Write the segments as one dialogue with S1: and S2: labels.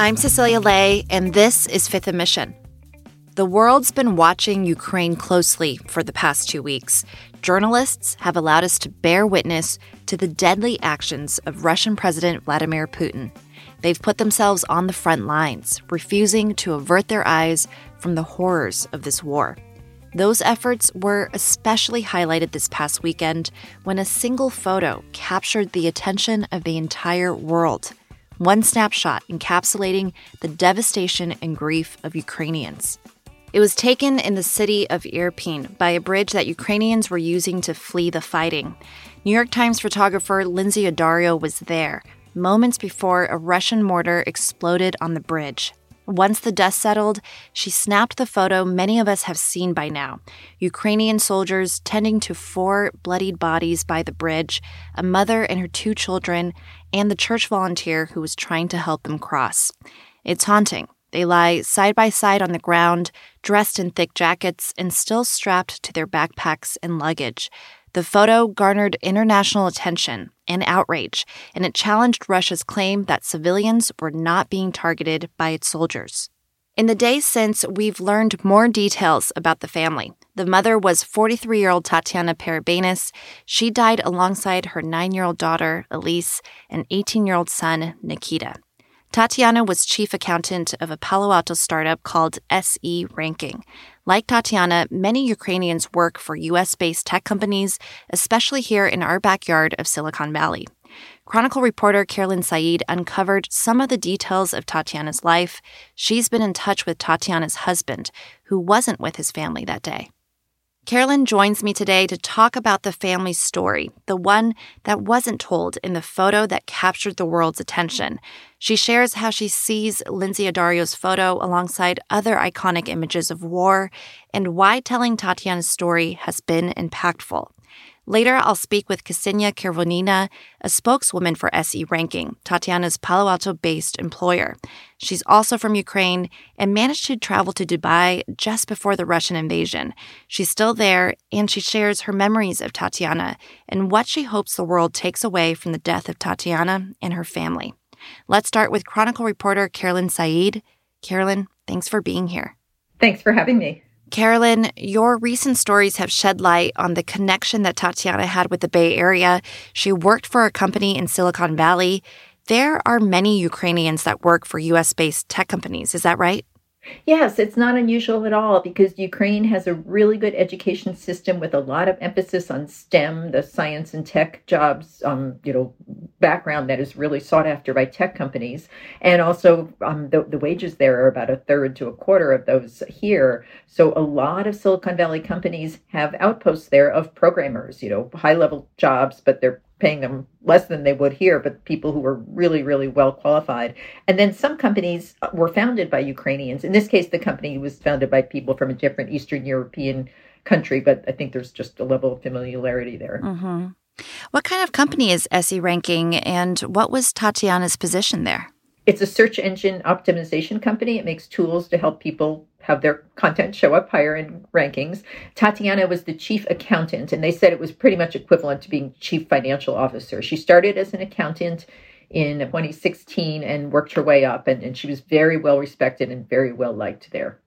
S1: I'm Cecilia Lei, and this is Fifth & Mission. The world's been watching Ukraine closely for the past two weeks. Journalists have allowed us to bear witness to the deadly actions of Russian President Vladimir Putin. They've put themselves on the front lines, refusing to avert their eyes from the horrors of this war. Those efforts were especially highlighted this past weekend when a single photo captured the attention of the entire world. One snapshot encapsulating the devastation and grief of Ukrainians. It was taken in the city of Irpin by a bridge that Ukrainians were using to flee the fighting. New York Times photographer Lynsey Addario was there, moments before a Russian mortar exploded on the bridge. Once the dust settled, she snapped the photo many of us have seen by now Ukrainian soldiers tending to four bloodied bodies by the bridge, a mother and her two children, and the church volunteer who was trying to help them cross. It's haunting. They lie side by side on the ground, dressed in thick jackets and still strapped to their backpacks and luggage. The photo garnered international attention and outrage, and it challenged Russia's claim that civilians were not being targeted by its soldiers. In the days since, we've learned more details about the family. The mother was 43 year old Tatiana Perebeinis. She died alongside her nine year old daughter, Elise, and 18 year old son, Nikita. Tatiana was chief accountant of a Palo Alto startup called SE Ranking. Like Tatiana, many Ukrainians work for US based tech companies, especially here in our backyard of Silicon Valley. Chronicle reporter Carolyn Said uncovered some of the details of Tatiana's life. She's been in touch with Tatiana's husband, who wasn't with his family that day. Carolyn joins me today to talk about the family's story, the one that wasn't told in the photo that captured the world's attention. She shares how she sees Lynsey Addario's photo alongside other iconic images of war and why telling Tatiana's story has been impactful. Later, I'll speak with Ksenia Kervonina, a spokeswoman for SE Ranking, Tatiana's Palo Alto based employer. She's also from Ukraine and managed to travel to Dubai just before the Russian invasion. She's still there, and she shares her memories of Tatiana and what she hopes the world takes away from the death of Tatiana and her family. Let's start with Chronicle reporter Carolyn Said. Carolyn, thanks for being here.
S2: Thanks for having me.
S1: Carolyn, your recent stories have shed light on the connection that Tatiana had with the Bay Area. She worked for a company in Silicon Valley. There are many Ukrainians that work for US based tech companies. Is that right?
S2: Yes, it's not unusual at all because Ukraine has a really good education system with a lot of emphasis on STEM, the science and tech jobs, um, you know, background that is really sought after by tech companies. And also, um, the, the wages there are about a third to a quarter of those here. So a lot of Silicon Valley companies have outposts there of programmers, you know, high level jobs, but they're paying them less than they would here, but people who were really, really well qualified. And then some companies were founded by Ukrainians. In this case, the company was founded by people from a different Eastern European country, but I think there's just a level of familiarity there.
S1: Mm-hmm. What kind of company is SE Ranking, and what was Tatiana's position there?
S2: It's a search engine optimization company. It makes tools to help people have their content show up higher in rankings. Tatiana was the chief accountant, and they said it was pretty much equivalent to being chief financial officer. She started as an accountant in 2016 and worked her way up, and, and she was very well respected and very well liked there.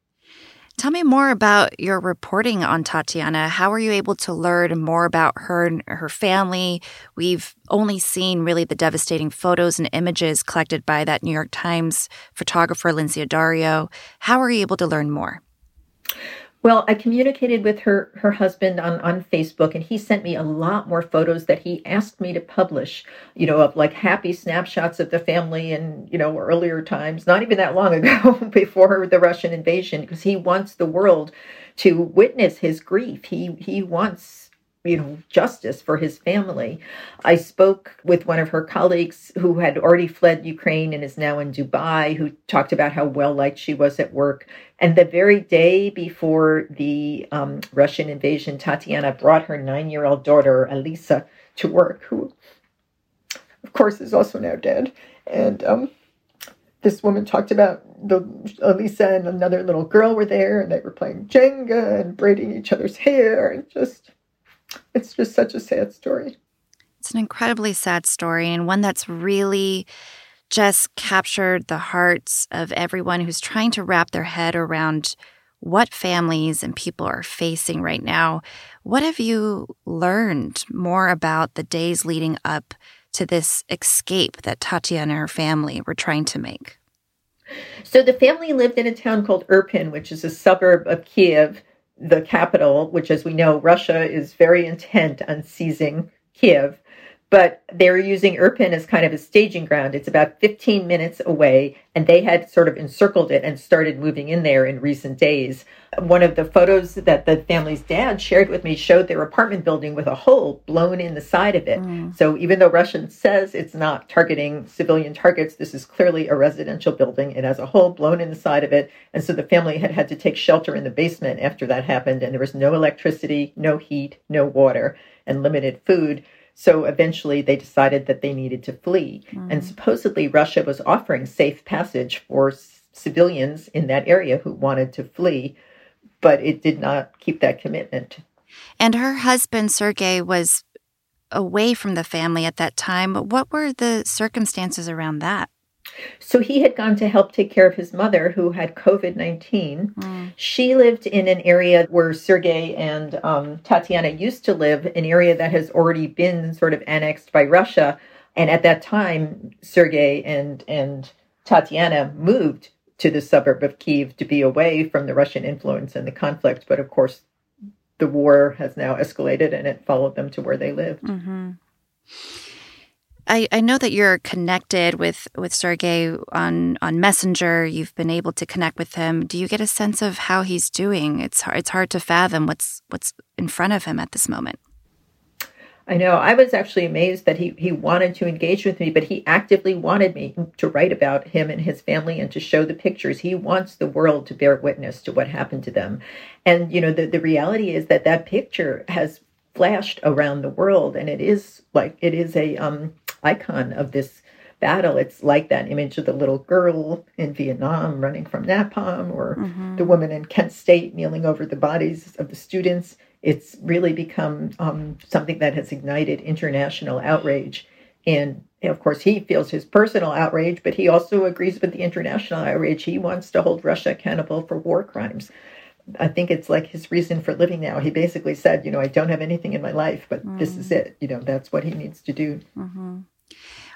S1: Tell me more about your reporting on Tatiana. How were you able to learn more about her and her family? We've only seen really the devastating photos and images collected by that New York Times photographer, Lynsey Addario. How were you able to learn more?
S2: Well, I communicated with her her husband on on Facebook, and he sent me a lot more photos that he asked me to publish. You know, of like happy snapshots of the family and you know earlier times, not even that long ago, before the Russian invasion, because he wants the world to witness his grief. He he wants you know justice for his family. I spoke with one of her colleagues who had already fled ukraine and is now in dubai who talked about how well liked she was at work. And the very day before the um, russian invasion tatiana brought her nine-year-old daughter elisa to work who of course is also now dead. And um, this woman talked about the Elisa and another little girl were there and they were playing Jenga and braiding each other's hair and just it's just such a sad story.
S1: It's an incredibly sad story and one that's really just captured the hearts of everyone who's trying to wrap their head around what families and people are facing right now. What have you learned more about the days leading up to this escape that Tatiana and her family were trying to make?
S2: So the family lived in a town called Irpin, which is a suburb of Kiev, the capital, which, as we know, Russia is very intent on seizing Kiev but they were using Irpin as kind of a staging ground. It's about 15 minutes away, and they had sort of encircled it and started moving in there in recent days. One of the photos that the family's dad shared with me showed their apartment building with a hole blown in the side of it. Mm. So even though Russia says it's not targeting civilian targets, this is clearly a residential building. It has a hole blown in the side of it. And so the family had had to take shelter in the basement after that happened, and there was no electricity, no heat, no water, and limited food. So eventually they decided that they needed to flee. Mm. And supposedly Russia was offering safe passage for civilians in that area who wanted to flee, but it did not keep that commitment.
S1: And her husband, Sergei, was away from the family at that time. What were the circumstances around that?
S2: So he had gone to help take care of his mother who had COVID 19. Mm. She lived in an area where Sergei and um, Tatiana used to live, an area that has already been sort of annexed by Russia. And at that time, Sergei and, and Tatiana moved to the suburb of Kiev to be away from the Russian influence and the conflict. But of course, the war has now escalated and it followed them to where they lived. Mm-hmm.
S1: I, I know that you're connected with with Sergey on on Messenger. You've been able to connect with him. Do you get a sense of how he's doing? It's hard, it's hard to fathom what's what's in front of him at this moment.
S2: I know. I was actually amazed that he he wanted to engage with me, but he actively wanted me to write about him and his family and to show the pictures. He wants the world to bear witness to what happened to them. And you know, the the reality is that that picture has flashed around the world and it is like it is a um icon of this battle. It's like that image of the little girl in Vietnam running from napalm, or mm-hmm. the woman in Kent State kneeling over the bodies of the students. It's really become um, something that has ignited international outrage. And of course, he feels his personal outrage, but he also agrees with the international outrage. He wants to hold Russia accountable for war crimes. I think it's like his reason for living now. He basically said, you know, I don't have anything in my life, but mm. this is mm. it. You know, that's what he needs to do. Mm-hmm.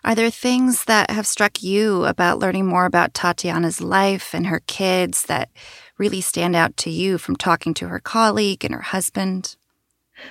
S1: Are there things that have struck you about learning more about Tatiana's life and her kids that really stand out to you from talking to her colleague and her husband?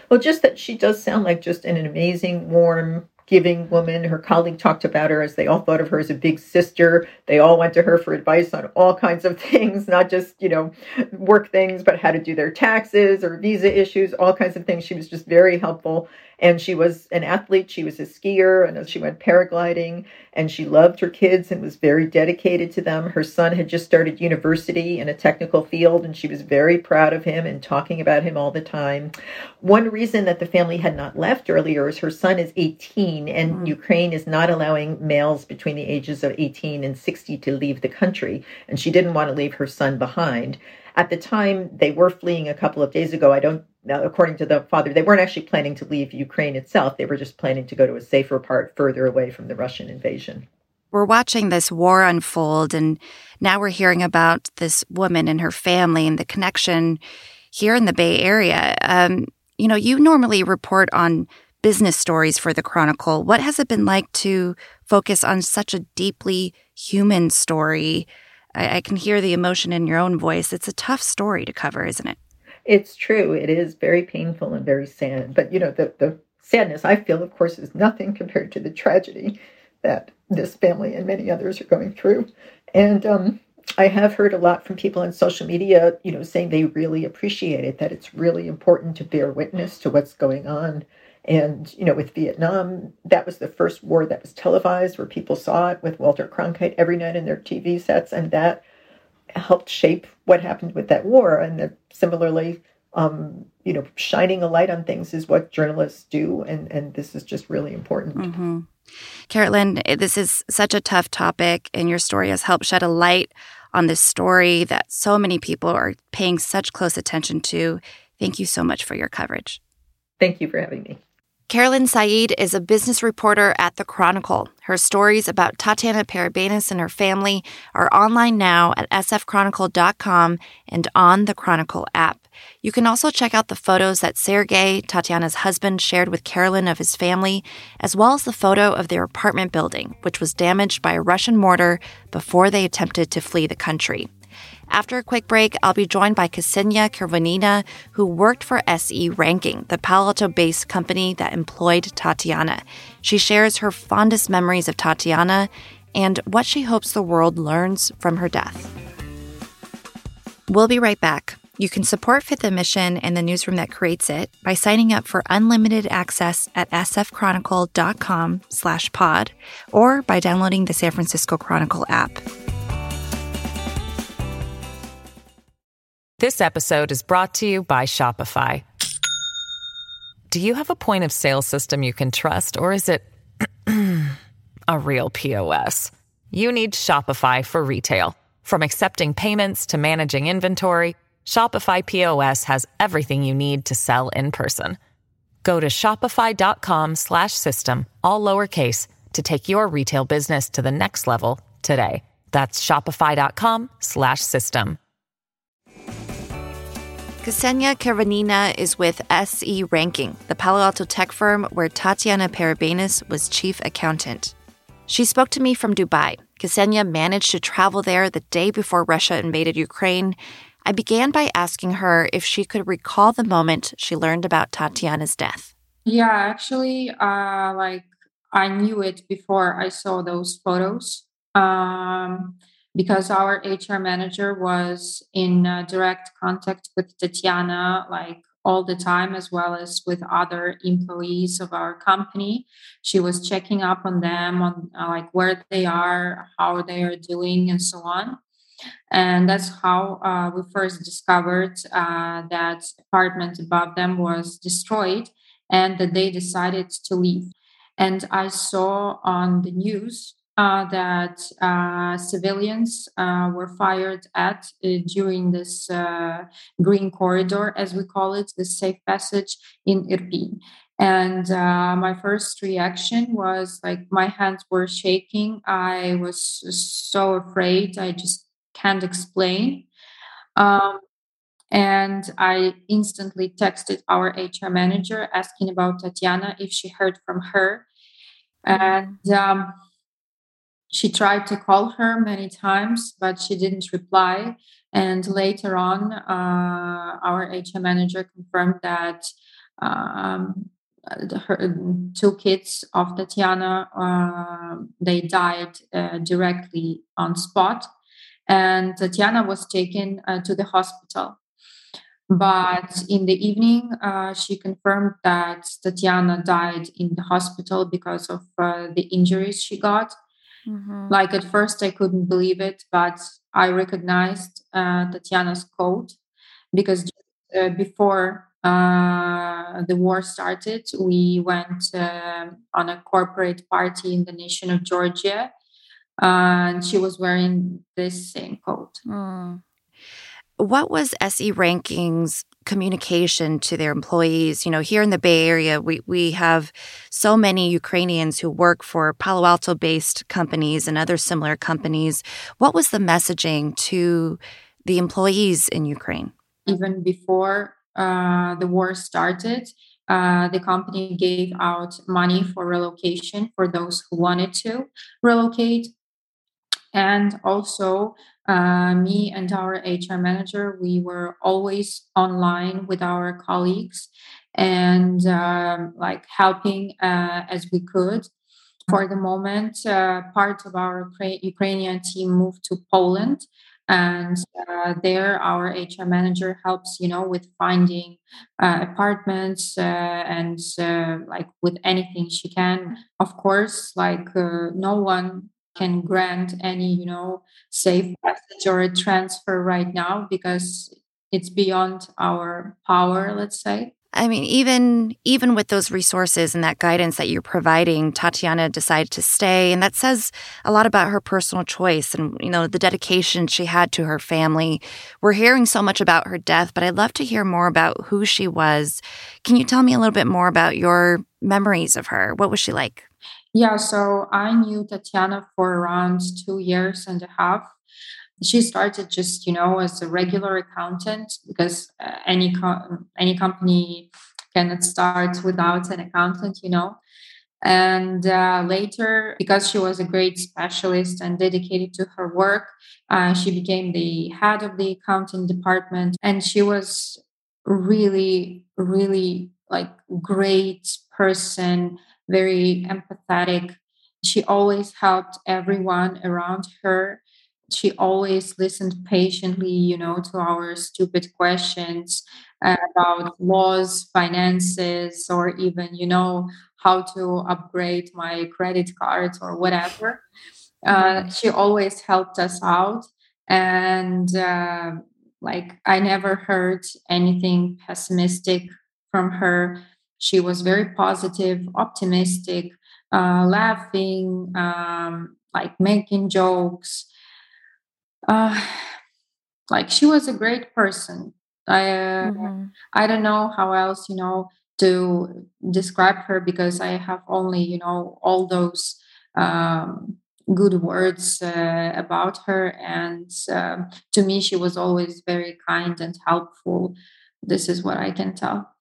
S2: Well, just that she does sound like just an amazing, warm, giving woman. Her colleague talked about her as they all thought of her as a big sister. They all went to her for advice on all kinds of things, not just, you know, work things, but how to do their taxes or visa issues, all kinds of things. She was just very helpful. And she was an athlete. She was a skier and she went paragliding and she loved her kids and was very dedicated to them. Her son had just started university in a technical field and she was very proud of him and talking about him all the time. One reason that the family had not left earlier is her son is 18 and mm-hmm. Ukraine is not allowing males between the ages of 18 and 60 to leave the country. And she didn't want to leave her son behind. At the time they were fleeing a couple of days ago, I don't according to the father, they weren't actually planning to leave Ukraine itself. They were just planning to go to a safer part further away from the Russian invasion.
S1: We're watching this war unfold, and now we're hearing about this woman and her family and the connection here in the Bay Area. Um, you know, you normally report on business stories for the Chronicle. What has it been like to focus on such a deeply human story? I, I can hear the emotion in your own voice. It's a tough story to cover, isn't it?
S2: It's true. It is very painful and very sad. But, you know, the, the sadness I feel, of course, is nothing compared to the tragedy that this family and many others are going through. And um, I have heard a lot from people on social media, you know, saying they really appreciate it, that it's really important to bear witness to what's going on. And, you know, with Vietnam, that was the first war that was televised where people saw it with Walter Cronkite every night in their TV sets. And that helped shape what happened with that war. And that similarly, um, you know, shining a light on things is what journalists do. And, and this is just really important.
S1: Mm-hmm. Carolyn, this is such a tough topic, and your story has helped shed a light on this story that so many people are paying such close attention to. Thank you so much for your coverage.
S2: Thank you for having me.
S1: Carolyn Said is a business reporter at The Chronicle. Her stories about Tatiana Perebeinis and her family are online now at sfchronicle.com and on the Chronicle app. You can also check out the photos that Sergei, Tatiana's husband, shared with Carolyn of his family, as well as the photo of their apartment building, which was damaged by a Russian mortar before they attempted to flee the country. After a quick break, I'll be joined by Ksenia Kervanina, who worked for SE Ranking, the Palo Alto based company that employed Tatiana. She shares her fondest memories of Tatiana and what she hopes the world learns from her death. We'll be right back. You can support Fifth and Mission and the newsroom that creates it by signing up for unlimited access at sfchronicle.com slash pod or by downloading the San Francisco Chronicle app.
S3: This episode is brought to you by Shopify. Do you have a point of sale system you can trust, or is it a real POS? You need Shopify for retail. From accepting payments to managing inventory, Shopify POS has everything you need to sell in person. Go to shopify.com/system all lowercase to take your retail business to the next level today. That's shopify.com/system.
S1: Ksenia Kervanina is with SE Ranking, the Palo Alto tech firm where Tatiana Perebeinis was chief accountant. She spoke to me from Dubai. Ksenia managed to travel there the day before Russia invaded Ukraine. I began by asking her if she could recall the moment she learned about Tatiana's death.
S4: Yeah, actually, uh, like I knew it before I saw those photos. Um, because our HR manager was in uh, direct contact with Tatiana like all the time, as well as with other employees of our company. She was checking up on them, on uh, like where they are, how they are doing, and so on. And that's how uh, we first discovered uh, that apartment above them was destroyed and that they decided to leave. And I saw on the news uh, that uh, civilians uh, were fired at uh, during this green corridor, as we call it, the safe passage in Irpin. And uh, my first reaction was like my hands were shaking. I was so afraid. I just can't explain. Um, and I instantly texted our HR manager asking about Tatiana if she heard from her. And um, she tried to call her many times, but she didn't reply. And later on, uh, our HR manager confirmed that um, her two kids of Tatiana uh, they died uh, directly on spot, and Tatiana was taken uh, to the hospital. But in the evening, uh, she confirmed that Tatiana died in the hospital because of uh, the injuries she got Mm-hmm. Like at first, I couldn't believe it, but I recognized uh, Tatiana's coat because uh, before uh, the war started, we went uh, on a corporate party in the nation of Georgia, and she was wearing this same coat. Mm.
S1: What was SE Ranking's communication to their employees? You know, here in the Bay Area, we, we have so many Ukrainians who work for Palo Alto based companies and other similar companies. What was the messaging to the employees in Ukraine?
S4: Even before uh, the war started, uh, the company gave out money for relocation for those who wanted to relocate. And also, uh, me and our HR manager, we were always online with our colleagues and um, like helping uh, as we could. For the moment, uh, part of our Ukrainian team moved to Poland and uh, there our hr manager helps you know with finding uh, apartments uh, and uh, like with anything she can of course like uh, no one can grant any you know safe passage or a transfer right now because it's beyond our power let's say
S1: I mean, even even with those resources and that guidance that you're providing, Tatiana decided to stay, and that says a lot about her personal choice and you know the dedication she had to her family. We're hearing so much about her death, but I'd love to hear more about who she was. Can you tell me a little bit more about your memories of her? What was she like?
S4: Yeah, so I knew Tatiana for around two years and a half. She started just you know as a regular accountant because uh, any co- any company cannot start without an accountant you know? And uh, later because she was a great specialist and dedicated to her work uh, she became the head of the accounting department. And she was really really like great person very empathetic. She always helped everyone around her. She always listened patiently you know to our stupid questions uh, about laws finances or even you know how to upgrade my credit cards or whatever. Uh, she always helped us out and uh, like i never heard anything pessimistic from her she was very positive optimistic uh, laughing um, like making jokes uh, like she was a great person. I uh, mm-hmm. I don't know how else you know to describe her because I have only you know all those um, good words uh, about her, and uh, to me she was always very kind and helpful. This is what I can tell.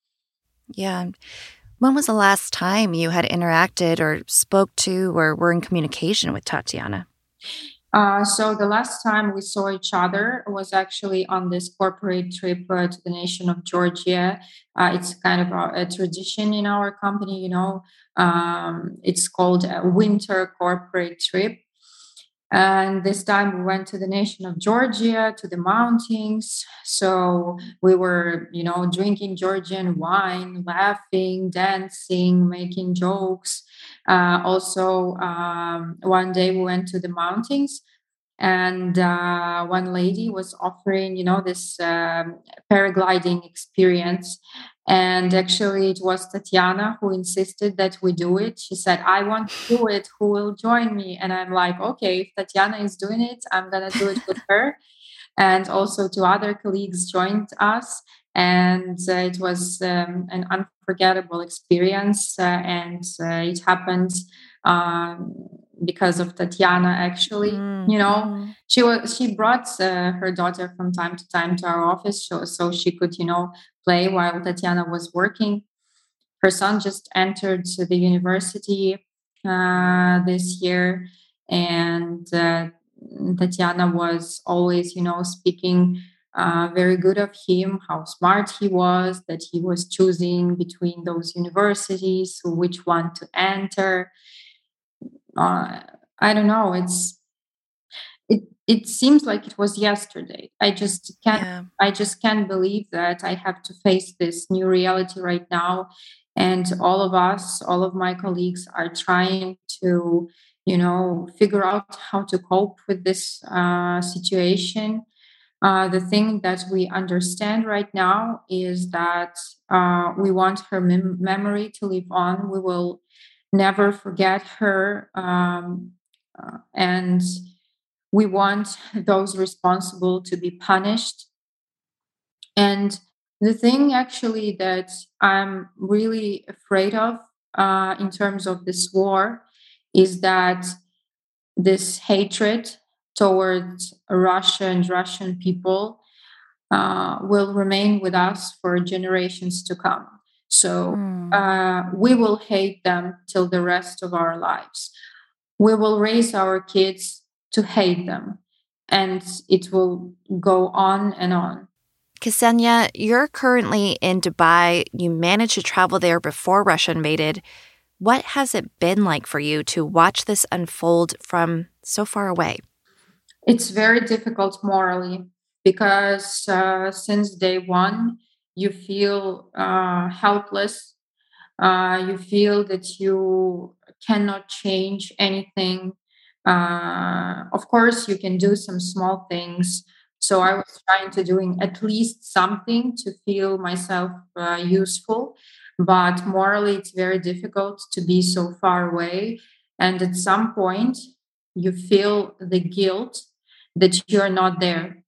S1: Yeah. When was the last time you had interacted or spoke to or were in communication with Tatiana?
S4: Uh, so the last time we saw each other was actually on this corporate trip uh, to the nation of Georgia. Uh, it's kind of a, a, tradition in our company, you know. Um, it's called a winter corporate trip. And this time we went to the nation of Georgia, to the mountains. So we were, you know, drinking Georgian wine, laughing, dancing, making jokes. Uh, also, um, one day we went to the mountains and uh, one lady was offering you know this um, paragliding experience and actually it was tatiana who insisted that we do it. She said i want to do it. Who will join me? And i'm like okay if tatiana is doing it i'm gonna do it with her. And also two other colleagues joined us. And uh, it was um, an unforgettable experience uh, and uh, it happened um, because of Tatiana actually mm-hmm. you know mm-hmm. she was she brought uh, her daughter from time to time to our office so, so she could you know play while Tatiana was working her son just entered the university uh, this year and uh, Tatiana was always you know speaking uh, very good of him, how smart he was, that he was choosing between those universities, which one to enter. Uh, I don't know. It's it it seems like it was yesterday. I just can't. Yeah. I just can't believe that I have to face this new reality right now, and all of us, all of my colleagues, are trying to, you know, figure out how to cope with this uh, situation uh, the thing that we understand right now is that uh, we want her mem- memory to live on. We will never forget her. Um, uh, and we want those responsible to be punished. And the thing actually that I'm really afraid of uh, in terms of this war is that this hatred towards Russia and Russian people uh, will remain with us for generations to come. So mm. uh, we will hate them till the rest of our lives. We will raise our kids to hate them, and it will go on and on.
S1: Ksenia, you're currently in Dubai. You managed to travel there before Russia invaded. What has it been like for you to watch this unfold from so far away?
S4: It's very difficult morally because uh, since day one, you feel uh, helpless. Uh, you feel that you cannot change anything. Uh, of course, you can do some small things. So I was trying to doing at least something to feel myself uh, useful. But morally, it's very difficult to be so far away. And at some point, you feel the guilt that you're not there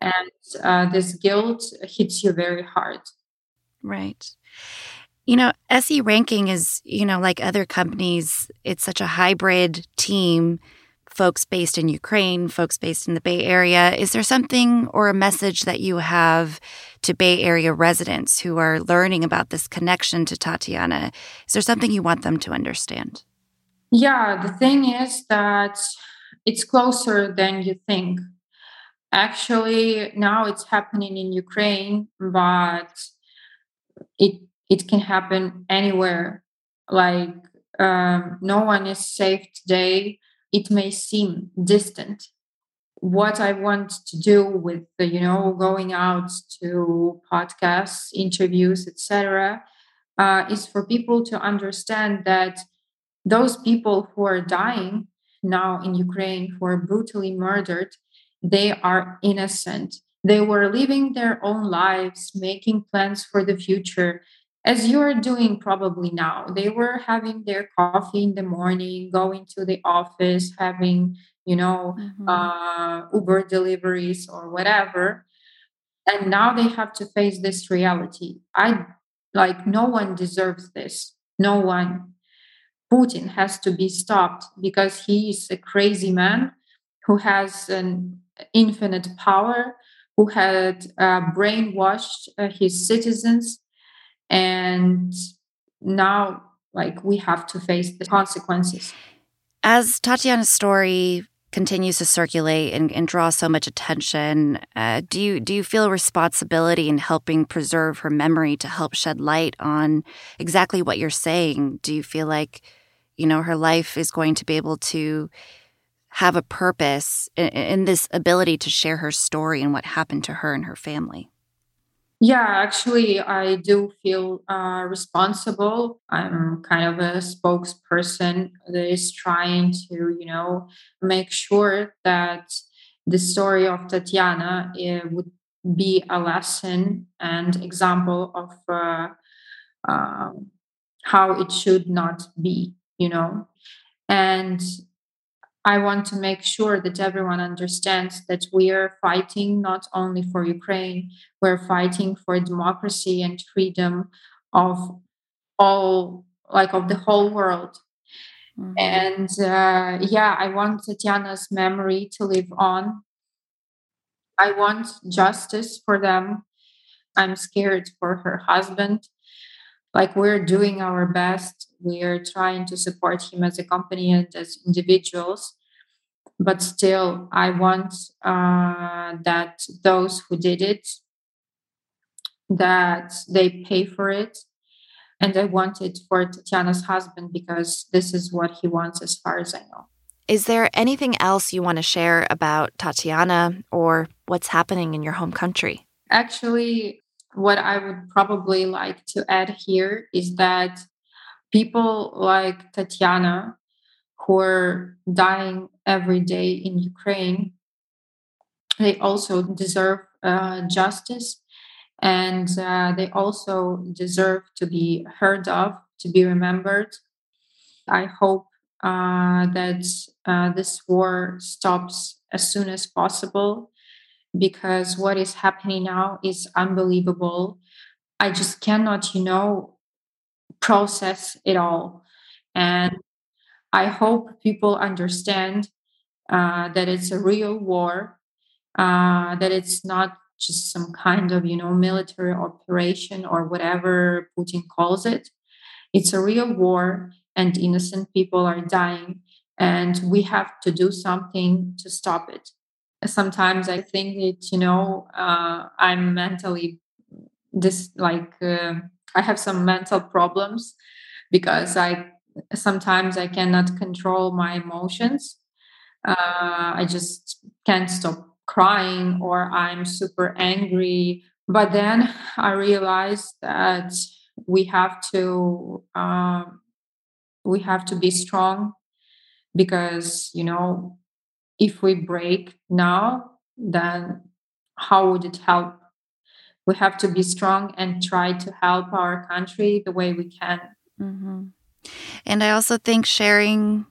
S4: and uh, this guilt hits you very hard.
S1: Right. You know se ranking is you know like other companies it's such a hybrid team folks based in ukraine folks based in the bay area. Is there something or a message that you have to bay area residents who are learning about this connection to tatiana? Is there something you want them to understand?
S4: Yeah the thing is that it's closer than you think. Actually, now it's happening in Ukraine, but it it can happen anywhere. Like um, no one is safe today. It may seem distant. What I want to do with the, you know going out to podcasts, interviews, etc., uh, is for people to understand that those people who are dying now in Ukraine who are brutally murdered, they are innocent. They were living their own lives, making plans for the future, as you are doing probably now. They were having their coffee in the morning, going to the office, having, you know, mm-hmm. uh, Uber deliveries or whatever. And now they have to face this reality. I like, no one deserves this. No one. Putin has to be stopped because he is a crazy man who has an infinite power, who had uh, brainwashed uh, his citizens, and now, like, we have to face the consequences.
S1: As Tatiana's story continues to circulate and, and draw so much attention, uh, do you do you feel a responsibility in helping preserve her memory to help shed light on exactly what you're saying? Do you feel like you know, her life is going to be able to have a purpose in, in this ability to share her story and what happened to her and her family.
S4: Yeah, actually, I do feel uh, responsible. I'm kind of a spokesperson that is trying to, you know, make sure that the story of Tatiana eh, would be a lesson and example of uh, uh, how it should not be you know and i want to make sure that everyone understands that we are fighting not only for ukraine we're fighting for democracy and freedom of all like of the whole world. Mm-hmm. and uh, yeah i want tatiana's memory to live on. I want justice for them. I'm scared for her husband. Like we're doing our best. We're trying to support him as a company and as individuals but still i want uh, that those who did it that they pay for it. And i want it for tatiana's husband because this is what he wants as far as i know.
S1: Is there anything else you want to share about tatiana or what's happening in your home country?
S4: Actually what I would probably like to add here is that people like Tatiana, who are dying every day in Ukraine, they also deserve uh, justice and uh, they also deserve to be heard of, to be remembered. I hope uh, that uh, this war stops as soon as possible because what is happening now is unbelievable. I just cannot, you know, process it all. And I hope people understand uh, that it's a real war, uh, that it's not just some kind of, you know, military operation or whatever Putin calls it. It's a real war, and innocent people are dying, and we have to do something to stop it sometimes i think that you know uh, i'm mentally this like uh, i have some mental problems because i sometimes i cannot control my emotions uh, I just can't stop crying or I'm super angry. But then I realized that we have to um, we have to be strong because you know if we break now then how would it help we have to be strong and try to help our country the way we can
S1: mm-hmm. And i also think sharing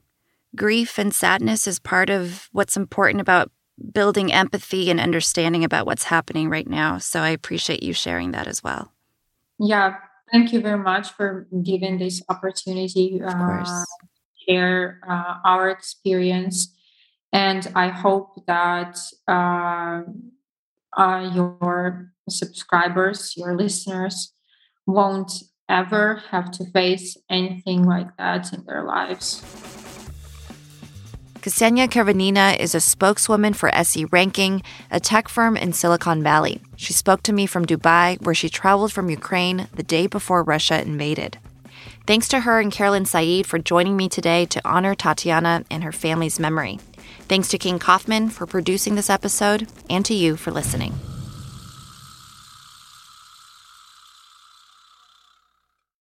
S1: grief and sadness is part of what's important about building empathy and understanding about what's happening right now. So i appreciate you sharing that as well.
S4: Yeah thank you very much for giving this opportunity.
S1: Uh,
S4: share uh, our experience. And I hope that uh, uh, your subscribers, your listeners, won't ever have to face anything like that in their lives.
S1: Ksenia Karavanina is a spokeswoman for SE Ranking, a tech firm in Silicon Valley. She spoke to me from Dubai, where she traveled from Ukraine the day before Russia invaded. Thanks to her and Carolyn Said for joining me today to honor Tatiana and her family's memory. Thanks to King Kaufman for producing this episode and to you for listening.